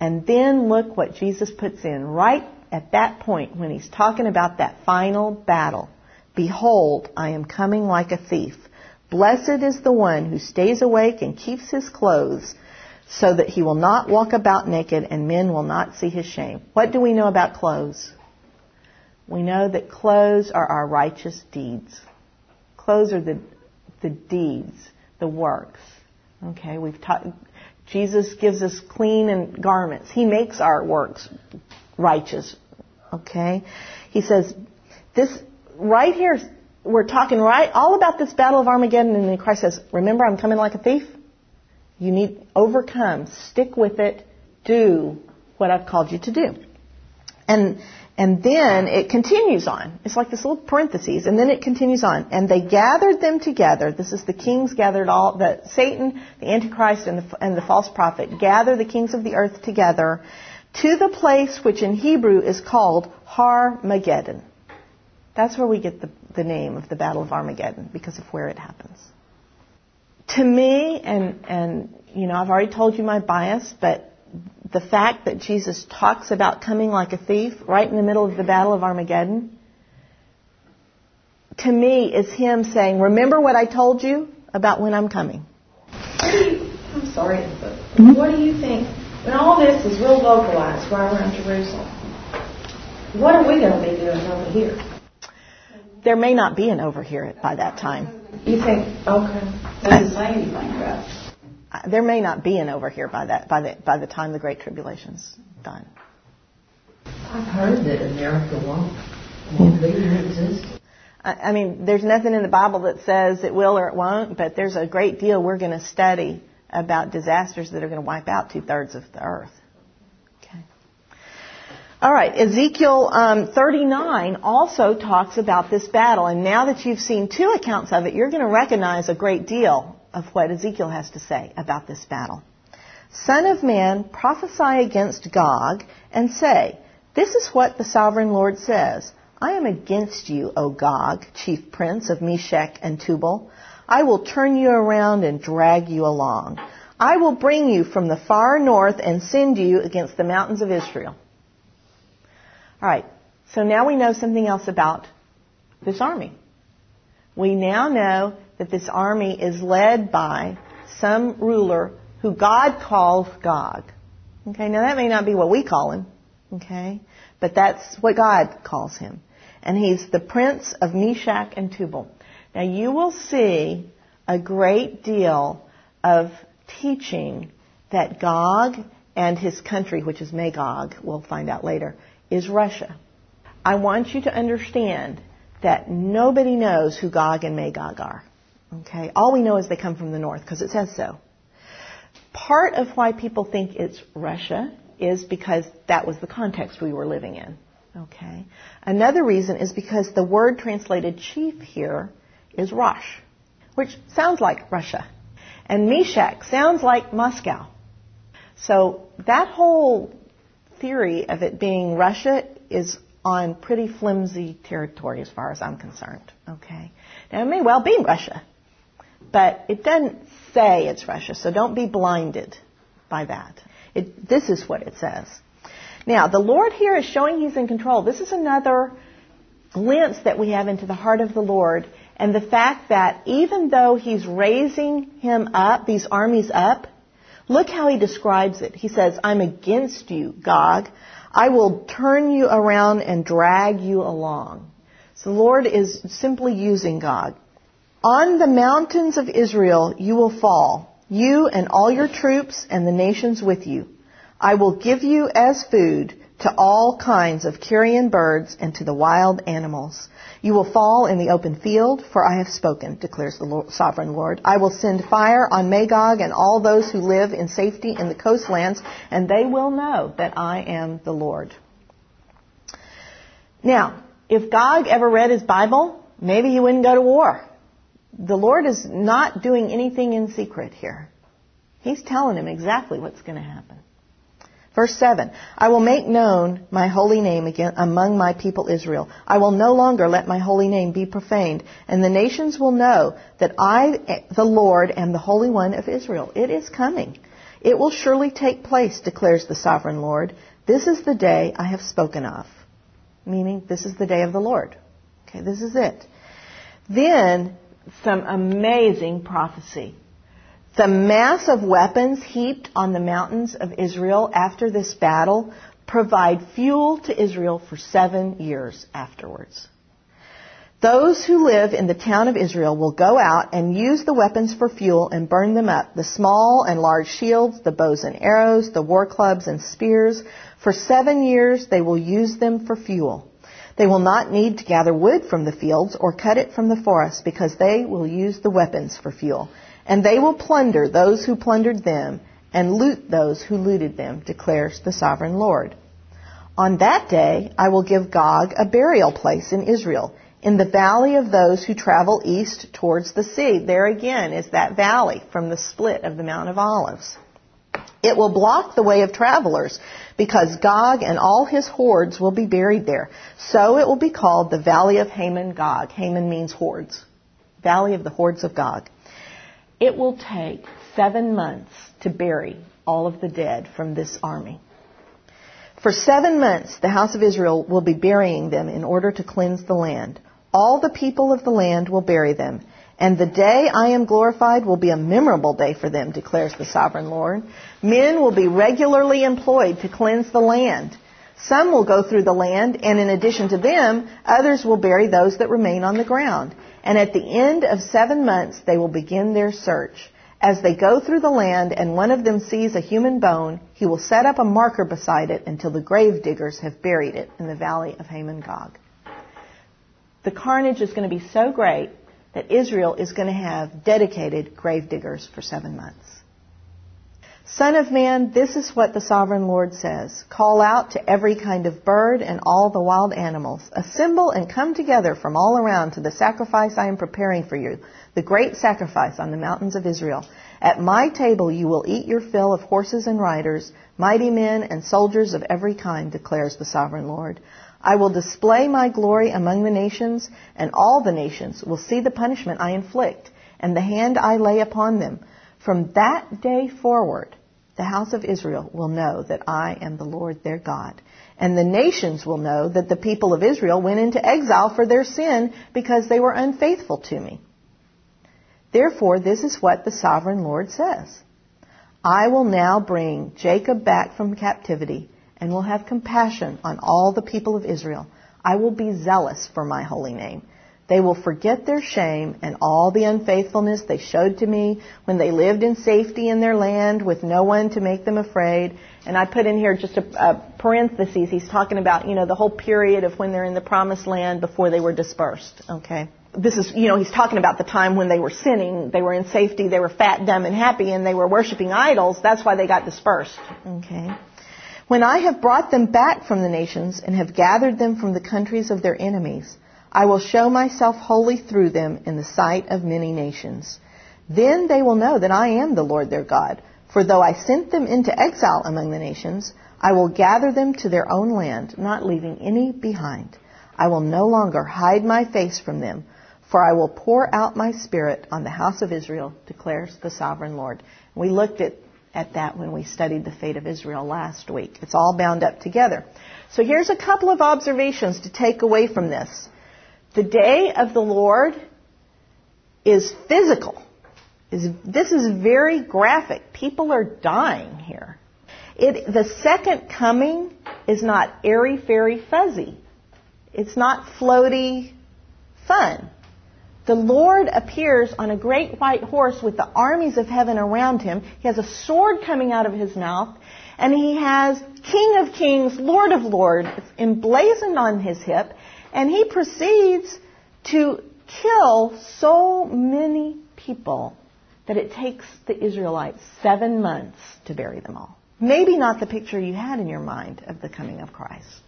And then look what Jesus puts in right at that point when he's talking about that final battle. Behold, I am coming like a thief. Blessed is the one who stays awake and keeps his clothes so that he will not walk about naked and men will not see his shame. What do we know about clothes? We know that clothes are our righteous deeds. Clothes are the, the deeds, the works. Okay, we've taught, Jesus gives us clean and garments. He makes our works righteous, Okay? He says, this, right here, we're talking right, all about this battle of Armageddon, and then Christ says, remember I'm coming like a thief? You need, overcome, stick with it, do what I've called you to do. And, and then it continues on. It's like this little parentheses, and then it continues on. And they gathered them together. This is the kings gathered all, the Satan, the Antichrist, and the, and the false prophet gather the kings of the earth together to the place which in Hebrew is called Har Mageddon. That's where we get the, the name of the Battle of Armageddon because of where it happens. To me, and, and, you know, I've already told you my bias, but the fact that Jesus talks about coming like a thief right in the middle of the Battle of Armageddon, to me is him saying, Remember what I told you about when I'm coming. What do you, I'm sorry, but what do you think, when all this is real localized right around Jerusalem, what are we going to be doing over here? There may not be an over here by that time. You think, okay. Doesn't say anything about There may not be an over here by that by the by the time the Great Tribulation's done. I've heard that America won't, won't be in existence. I I mean, there's nothing in the Bible that says it will or it won't, but there's a great deal we're going to study about disasters that are going to wipe out two thirds of the earth. Okay. All right, Ezekiel um, 39 also talks about this battle, and now that you've seen two accounts of it, you're going to recognize a great deal of what Ezekiel has to say about this battle. Son of man, prophesy against Gog and say, This is what the sovereign Lord says. I am against you, O Gog, chief prince of Meshech and Tubal. I will turn you around and drag you along. I will bring you from the far north and send you against the mountains of Israel. All right, so now we know something else about this army. We now know that this army is led by some ruler who God calls Gog. Okay, now that may not be what we call him, okay, but that's what God calls him. And he's the prince of Meshach and Tubal. Now you will see a great deal of teaching that Gog and his country, which is Magog, we'll find out later, is Russia. I want you to understand that nobody knows who Gog and Magog are. Okay? All we know is they come from the north because it says so. Part of why people think it's Russia is because that was the context we were living in. Okay? Another reason is because the word translated chief here is Rosh, which sounds like Russia. And Meshach sounds like Moscow. So that whole theory of it being Russia is on pretty flimsy territory as far as I'm concerned. Okay? Now it may well be Russia, but it doesn't say it's Russia, so don't be blinded by that. It, this is what it says. Now, the Lord here is showing He's in control. This is another glimpse that we have into the heart of the Lord and the fact that even though He's raising Him up, these armies up, look how He describes it. He says, I'm against you, Gog. I will turn you around and drag you along. So the Lord is simply using Gog. On the mountains of Israel you will fall, you and all your troops and the nations with you. I will give you as food to all kinds of carrion birds and to the wild animals. You will fall in the open field, for I have spoken, declares the Lord, sovereign Lord. I will send fire on Magog and all those who live in safety in the coastlands, and they will know that I am the Lord. Now, if Gog ever read his Bible, maybe he wouldn't go to war. The Lord is not doing anything in secret here. He's telling him exactly what's going to happen. Verse 7 I will make known my holy name again among my people Israel. I will no longer let my holy name be profaned, and the nations will know that I, the Lord, am the Holy One of Israel. It is coming. It will surely take place, declares the sovereign Lord. This is the day I have spoken of. Meaning, this is the day of the Lord. Okay, this is it. Then, some amazing prophecy. The mass of weapons heaped on the mountains of Israel after this battle provide fuel to Israel for seven years afterwards. Those who live in the town of Israel will go out and use the weapons for fuel and burn them up, the small and large shields, the bows and arrows, the war clubs and spears. For seven years they will use them for fuel. They will not need to gather wood from the fields or cut it from the forest because they will use the weapons for fuel. And they will plunder those who plundered them and loot those who looted them, declares the sovereign Lord. On that day, I will give Gog a burial place in Israel, in the valley of those who travel east towards the sea. There again is that valley from the split of the Mount of Olives. It will block the way of travelers because Gog and all his hordes will be buried there. So it will be called the Valley of Hamon Gog. Hamon means hordes. Valley of the hordes of Gog. It will take seven months to bury all of the dead from this army. For seven months, the house of Israel will be burying them in order to cleanse the land. All the people of the land will bury them. And the day I am glorified will be a memorable day for them, declares the sovereign Lord. Men will be regularly employed to cleanse the land. Some will go through the land, and in addition to them, others will bury those that remain on the ground. And at the end of seven months, they will begin their search. As they go through the land and one of them sees a human bone, he will set up a marker beside it until the grave diggers have buried it in the valley of Hamon Gog. The carnage is going to be so great that Israel is going to have dedicated grave diggers for seven months. Son of man, this is what the sovereign Lord says. Call out to every kind of bird and all the wild animals. Assemble and come together from all around to the sacrifice I am preparing for you, the great sacrifice on the mountains of Israel. At my table you will eat your fill of horses and riders, mighty men and soldiers of every kind, declares the sovereign Lord. I will display my glory among the nations, and all the nations will see the punishment I inflict and the hand I lay upon them. From that day forward, the house of Israel will know that I am the Lord their God. And the nations will know that the people of Israel went into exile for their sin because they were unfaithful to me. Therefore, this is what the sovereign Lord says. I will now bring Jacob back from captivity and will have compassion on all the people of Israel. I will be zealous for my holy name. They will forget their shame and all the unfaithfulness they showed to me when they lived in safety in their land with no one to make them afraid. And I put in here just a, a parenthesis. He's talking about, you know, the whole period of when they're in the promised land before they were dispersed. Okay. This is, you know, he's talking about the time when they were sinning, they were in safety, they were fat, dumb, and happy, and they were worshiping idols. That's why they got dispersed. Okay. When I have brought them back from the nations and have gathered them from the countries of their enemies, I will show myself holy through them in the sight of many nations. Then they will know that I am the Lord their God. For though I sent them into exile among the nations, I will gather them to their own land, not leaving any behind. I will no longer hide my face from them, for I will pour out my spirit on the house of Israel, declares the sovereign Lord. We looked at, at that when we studied the fate of Israel last week. It's all bound up together. So here's a couple of observations to take away from this. The day of the Lord is physical. This is very graphic. People are dying here. It, the second coming is not airy, fairy, fuzzy. It's not floaty fun. The Lord appears on a great white horse with the armies of heaven around him. He has a sword coming out of his mouth, and he has King of Kings, Lord of Lords emblazoned on his hip, and he proceeds to kill so many people that it takes the Israelites seven months to bury them all. Maybe not the picture you had in your mind of the coming of Christ,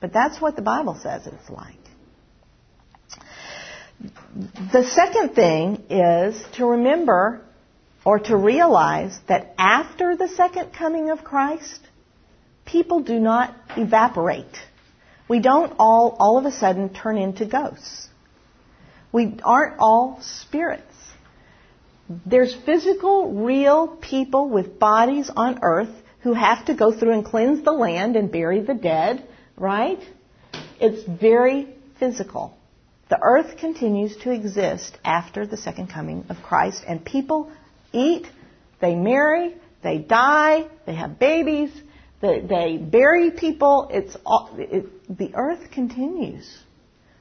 but that's what the Bible says it's like. The second thing is to remember or to realize that after the second coming of Christ, people do not evaporate. We don't all, all of a sudden turn into ghosts. We aren't all spirits. There's physical, real people with bodies on earth who have to go through and cleanse the land and bury the dead, right? It's very physical. The earth continues to exist after the second coming of Christ, and people eat, they marry, they die, they have babies, they, they bury people. It's all, it, the earth continues.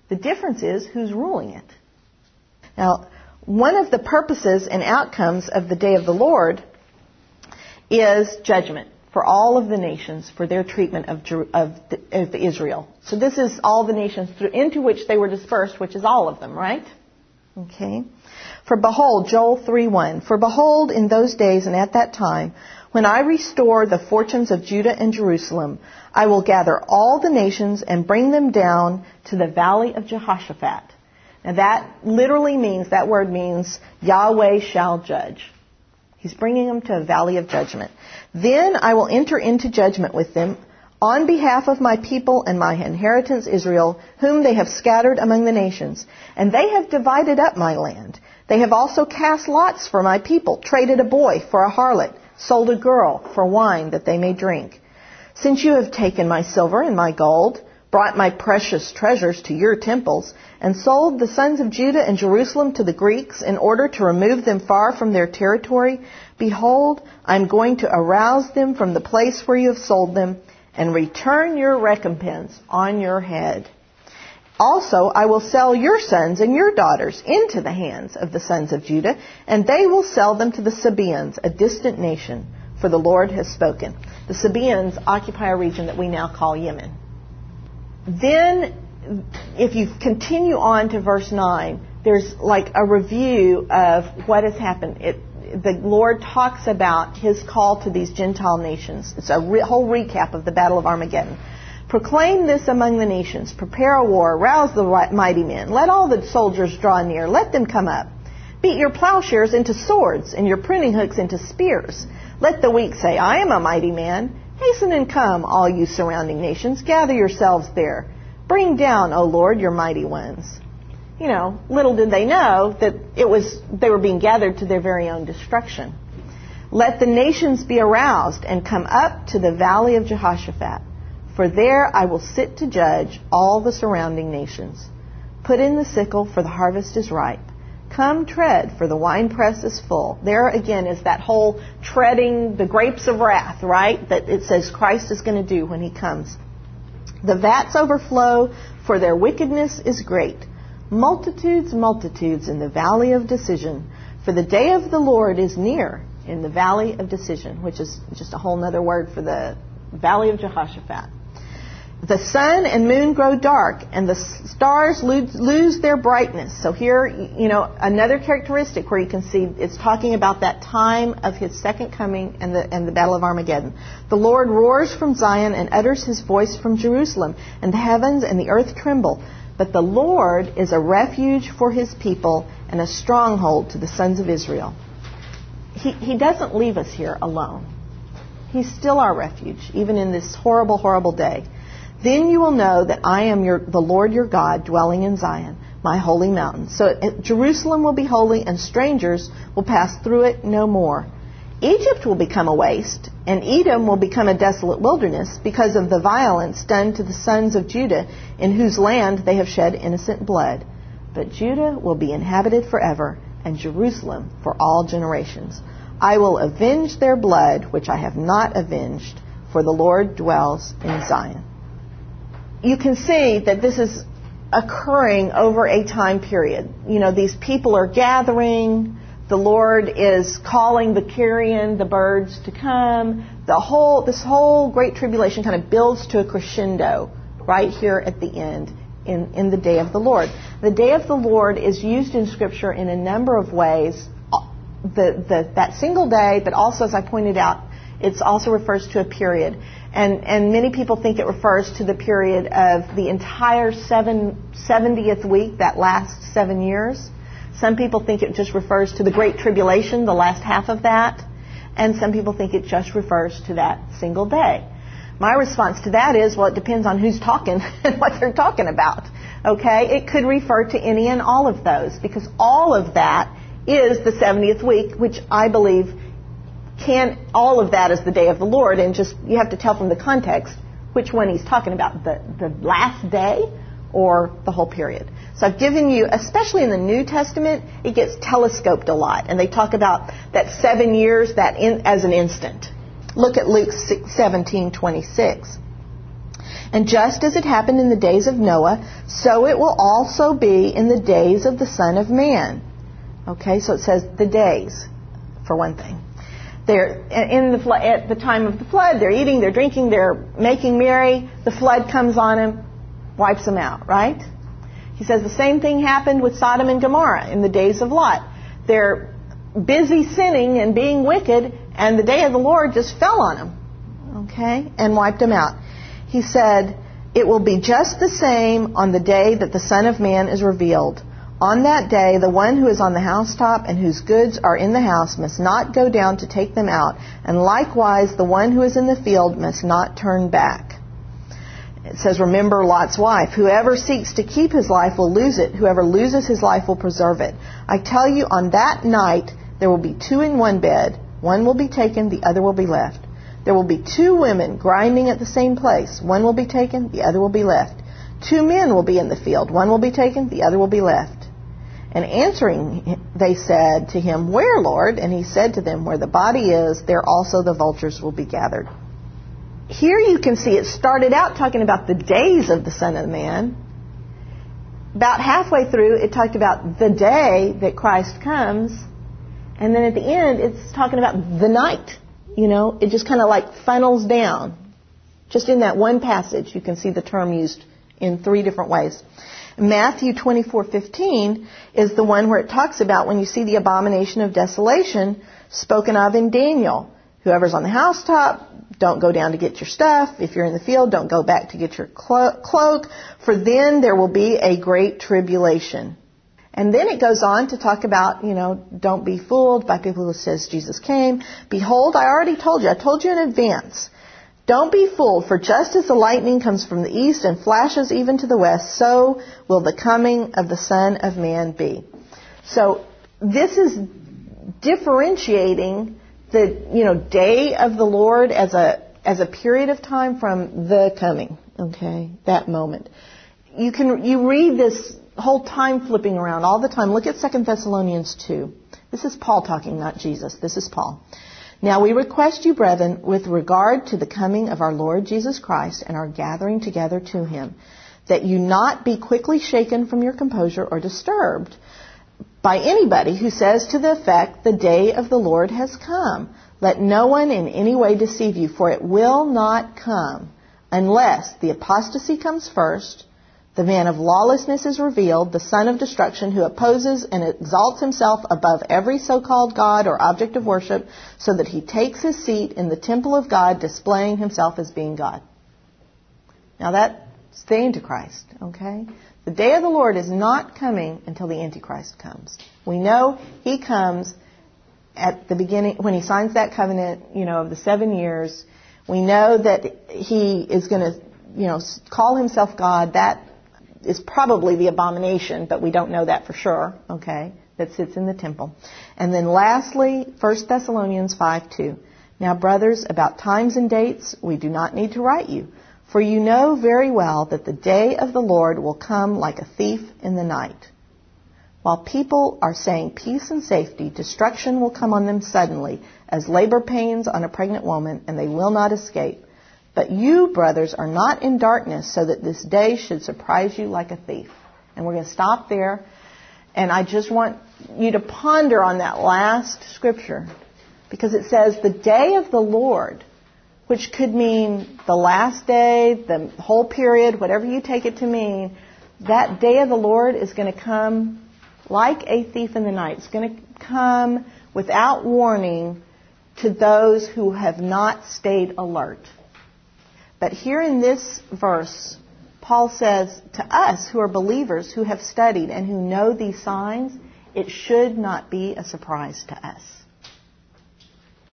The difference is who's ruling it. Now, one of the purposes and outcomes of the day of the Lord is judgment for all of the nations for their treatment of, of, of Israel. So this is all the nations through, into which they were dispersed, which is all of them, right? Okay. For behold, Joel 3:1. For behold, in those days and at that time, when I restore the fortunes of Judah and Jerusalem, I will gather all the nations and bring them down to the valley of Jehoshaphat. Now that literally means, that word means Yahweh shall judge. He's bringing them to a valley of judgment. Then I will enter into judgment with them on behalf of my people and my inheritance Israel, whom they have scattered among the nations. And they have divided up my land. They have also cast lots for my people, traded a boy for a harlot sold a girl for wine that they may drink. Since you have taken my silver and my gold, brought my precious treasures to your temples, and sold the sons of Judah and Jerusalem to the Greeks in order to remove them far from their territory, behold, I am going to arouse them from the place where you have sold them, and return your recompense on your head. Also, I will sell your sons and your daughters into the hands of the sons of Judah, and they will sell them to the Sabaeans, a distant nation, for the Lord has spoken. The Sabaeans occupy a region that we now call Yemen. Then, if you continue on to verse 9, there's like a review of what has happened. It, the Lord talks about his call to these Gentile nations. It's a re- whole recap of the Battle of Armageddon. Proclaim this among the nations. Prepare a war. Rouse the mighty men. Let all the soldiers draw near. Let them come up. Beat your plowshares into swords and your pruning hooks into spears. Let the weak say, I am a mighty man. Hasten and come, all you surrounding nations. Gather yourselves there. Bring down, O Lord, your mighty ones. You know, little did they know that it was they were being gathered to their very own destruction. Let the nations be aroused and come up to the valley of Jehoshaphat. For there I will sit to judge all the surrounding nations. Put in the sickle, for the harvest is ripe. Come tread, for the winepress is full. There again is that whole treading the grapes of wrath, right? That it says Christ is going to do when he comes. The vats overflow, for their wickedness is great. Multitudes, multitudes in the valley of decision. For the day of the Lord is near in the valley of decision, which is just a whole other word for the valley of Jehoshaphat the sun and moon grow dark and the stars lose their brightness. So here, you know, another characteristic where you can see it's talking about that time of his second coming and the, and the battle of Armageddon. The Lord roars from Zion and utters his voice from Jerusalem and the heavens and the earth tremble. But the Lord is a refuge for his people and a stronghold to the sons of Israel. He, he doesn't leave us here alone. He's still our refuge, even in this horrible, horrible day. Then you will know that I am your, the Lord your God dwelling in Zion, my holy mountain. So it, Jerusalem will be holy, and strangers will pass through it no more. Egypt will become a waste, and Edom will become a desolate wilderness because of the violence done to the sons of Judah, in whose land they have shed innocent blood. But Judah will be inhabited forever, and Jerusalem for all generations. I will avenge their blood, which I have not avenged, for the Lord dwells in Zion you can see that this is occurring over a time period. You know, these people are gathering. The Lord is calling the carrion, the birds to come. The whole, this whole great tribulation kind of builds to a crescendo right here at the end in, in the day of the Lord. The day of the Lord is used in Scripture in a number of ways. The, the, that single day, but also, as I pointed out, it also refers to a period. And, and many people think it refers to the period of the entire seven, 70th week, that last seven years. Some people think it just refers to the Great Tribulation, the last half of that. And some people think it just refers to that single day. My response to that is, well, it depends on who's talking and what they're talking about. Okay? It could refer to any and all of those because all of that is the 70th week, which I believe can all of that is the day of the Lord, and just you have to tell from the context which one he's talking about the, the last day or the whole period. So I've given you, especially in the New Testament, it gets telescoped a lot, and they talk about that seven years that in, as an instant. Look at Luke 17:26. And just as it happened in the days of Noah, so it will also be in the days of the Son of Man. Okay, so it says the days, for one thing. They're in the flood, at the time of the flood. They're eating, they're drinking, they're making merry. The flood comes on them, wipes them out. Right? He says the same thing happened with Sodom and Gomorrah in the days of Lot. They're busy sinning and being wicked, and the day of the Lord just fell on them. Okay, and wiped them out. He said, "It will be just the same on the day that the Son of Man is revealed." On that day, the one who is on the housetop and whose goods are in the house must not go down to take them out, and likewise the one who is in the field must not turn back. It says, Remember Lot's wife. Whoever seeks to keep his life will lose it. Whoever loses his life will preserve it. I tell you, on that night there will be two in one bed. One will be taken, the other will be left. There will be two women grinding at the same place. One will be taken, the other will be left. Two men will be in the field. One will be taken, the other will be left. And answering, they said to him, Where, Lord? And he said to them, Where the body is, there also the vultures will be gathered. Here you can see it started out talking about the days of the Son of Man. About halfway through, it talked about the day that Christ comes. And then at the end, it's talking about the night. You know, it just kind of like funnels down. Just in that one passage, you can see the term used in three different ways. Matthew 24:15 is the one where it talks about when you see the abomination of desolation spoken of in Daniel. Whoever's on the housetop, don't go down to get your stuff. If you're in the field, don't go back to get your clo- cloak, for then there will be a great tribulation. And then it goes on to talk about, you know, don't be fooled by people who says Jesus came. Behold, I already told you. I told you in advance. Don't be fooled, for just as the lightning comes from the east and flashes even to the west, so will the coming of the Son of Man be. So this is differentiating the you know day of the Lord as a as a period of time from the coming. Okay, that moment. You can you read this whole time flipping around all the time. Look at Second Thessalonians two. This is Paul talking, not Jesus. This is Paul. Now we request you, brethren, with regard to the coming of our Lord Jesus Christ and our gathering together to him, that you not be quickly shaken from your composure or disturbed by anybody who says to the effect, the day of the Lord has come. Let no one in any way deceive you, for it will not come unless the apostasy comes first the man of lawlessness is revealed, the son of destruction, who opposes and exalts himself above every so called God or object of worship, so that he takes his seat in the temple of God, displaying himself as being God. Now that's the Antichrist, okay? The day of the Lord is not coming until the Antichrist comes. We know he comes at the beginning, when he signs that covenant, you know, of the seven years. We know that he is going to, you know, call himself God. That is probably the abomination, but we don't know that for sure, okay, that sits in the temple. And then lastly, 1 Thessalonians 5 2. Now, brothers, about times and dates, we do not need to write you, for you know very well that the day of the Lord will come like a thief in the night. While people are saying peace and safety, destruction will come on them suddenly, as labor pains on a pregnant woman, and they will not escape. But you, brothers, are not in darkness so that this day should surprise you like a thief. And we're going to stop there. And I just want you to ponder on that last scripture because it says the day of the Lord, which could mean the last day, the whole period, whatever you take it to mean, that day of the Lord is going to come like a thief in the night. It's going to come without warning to those who have not stayed alert. But here in this verse, Paul says to us who are believers, who have studied and who know these signs, it should not be a surprise to us.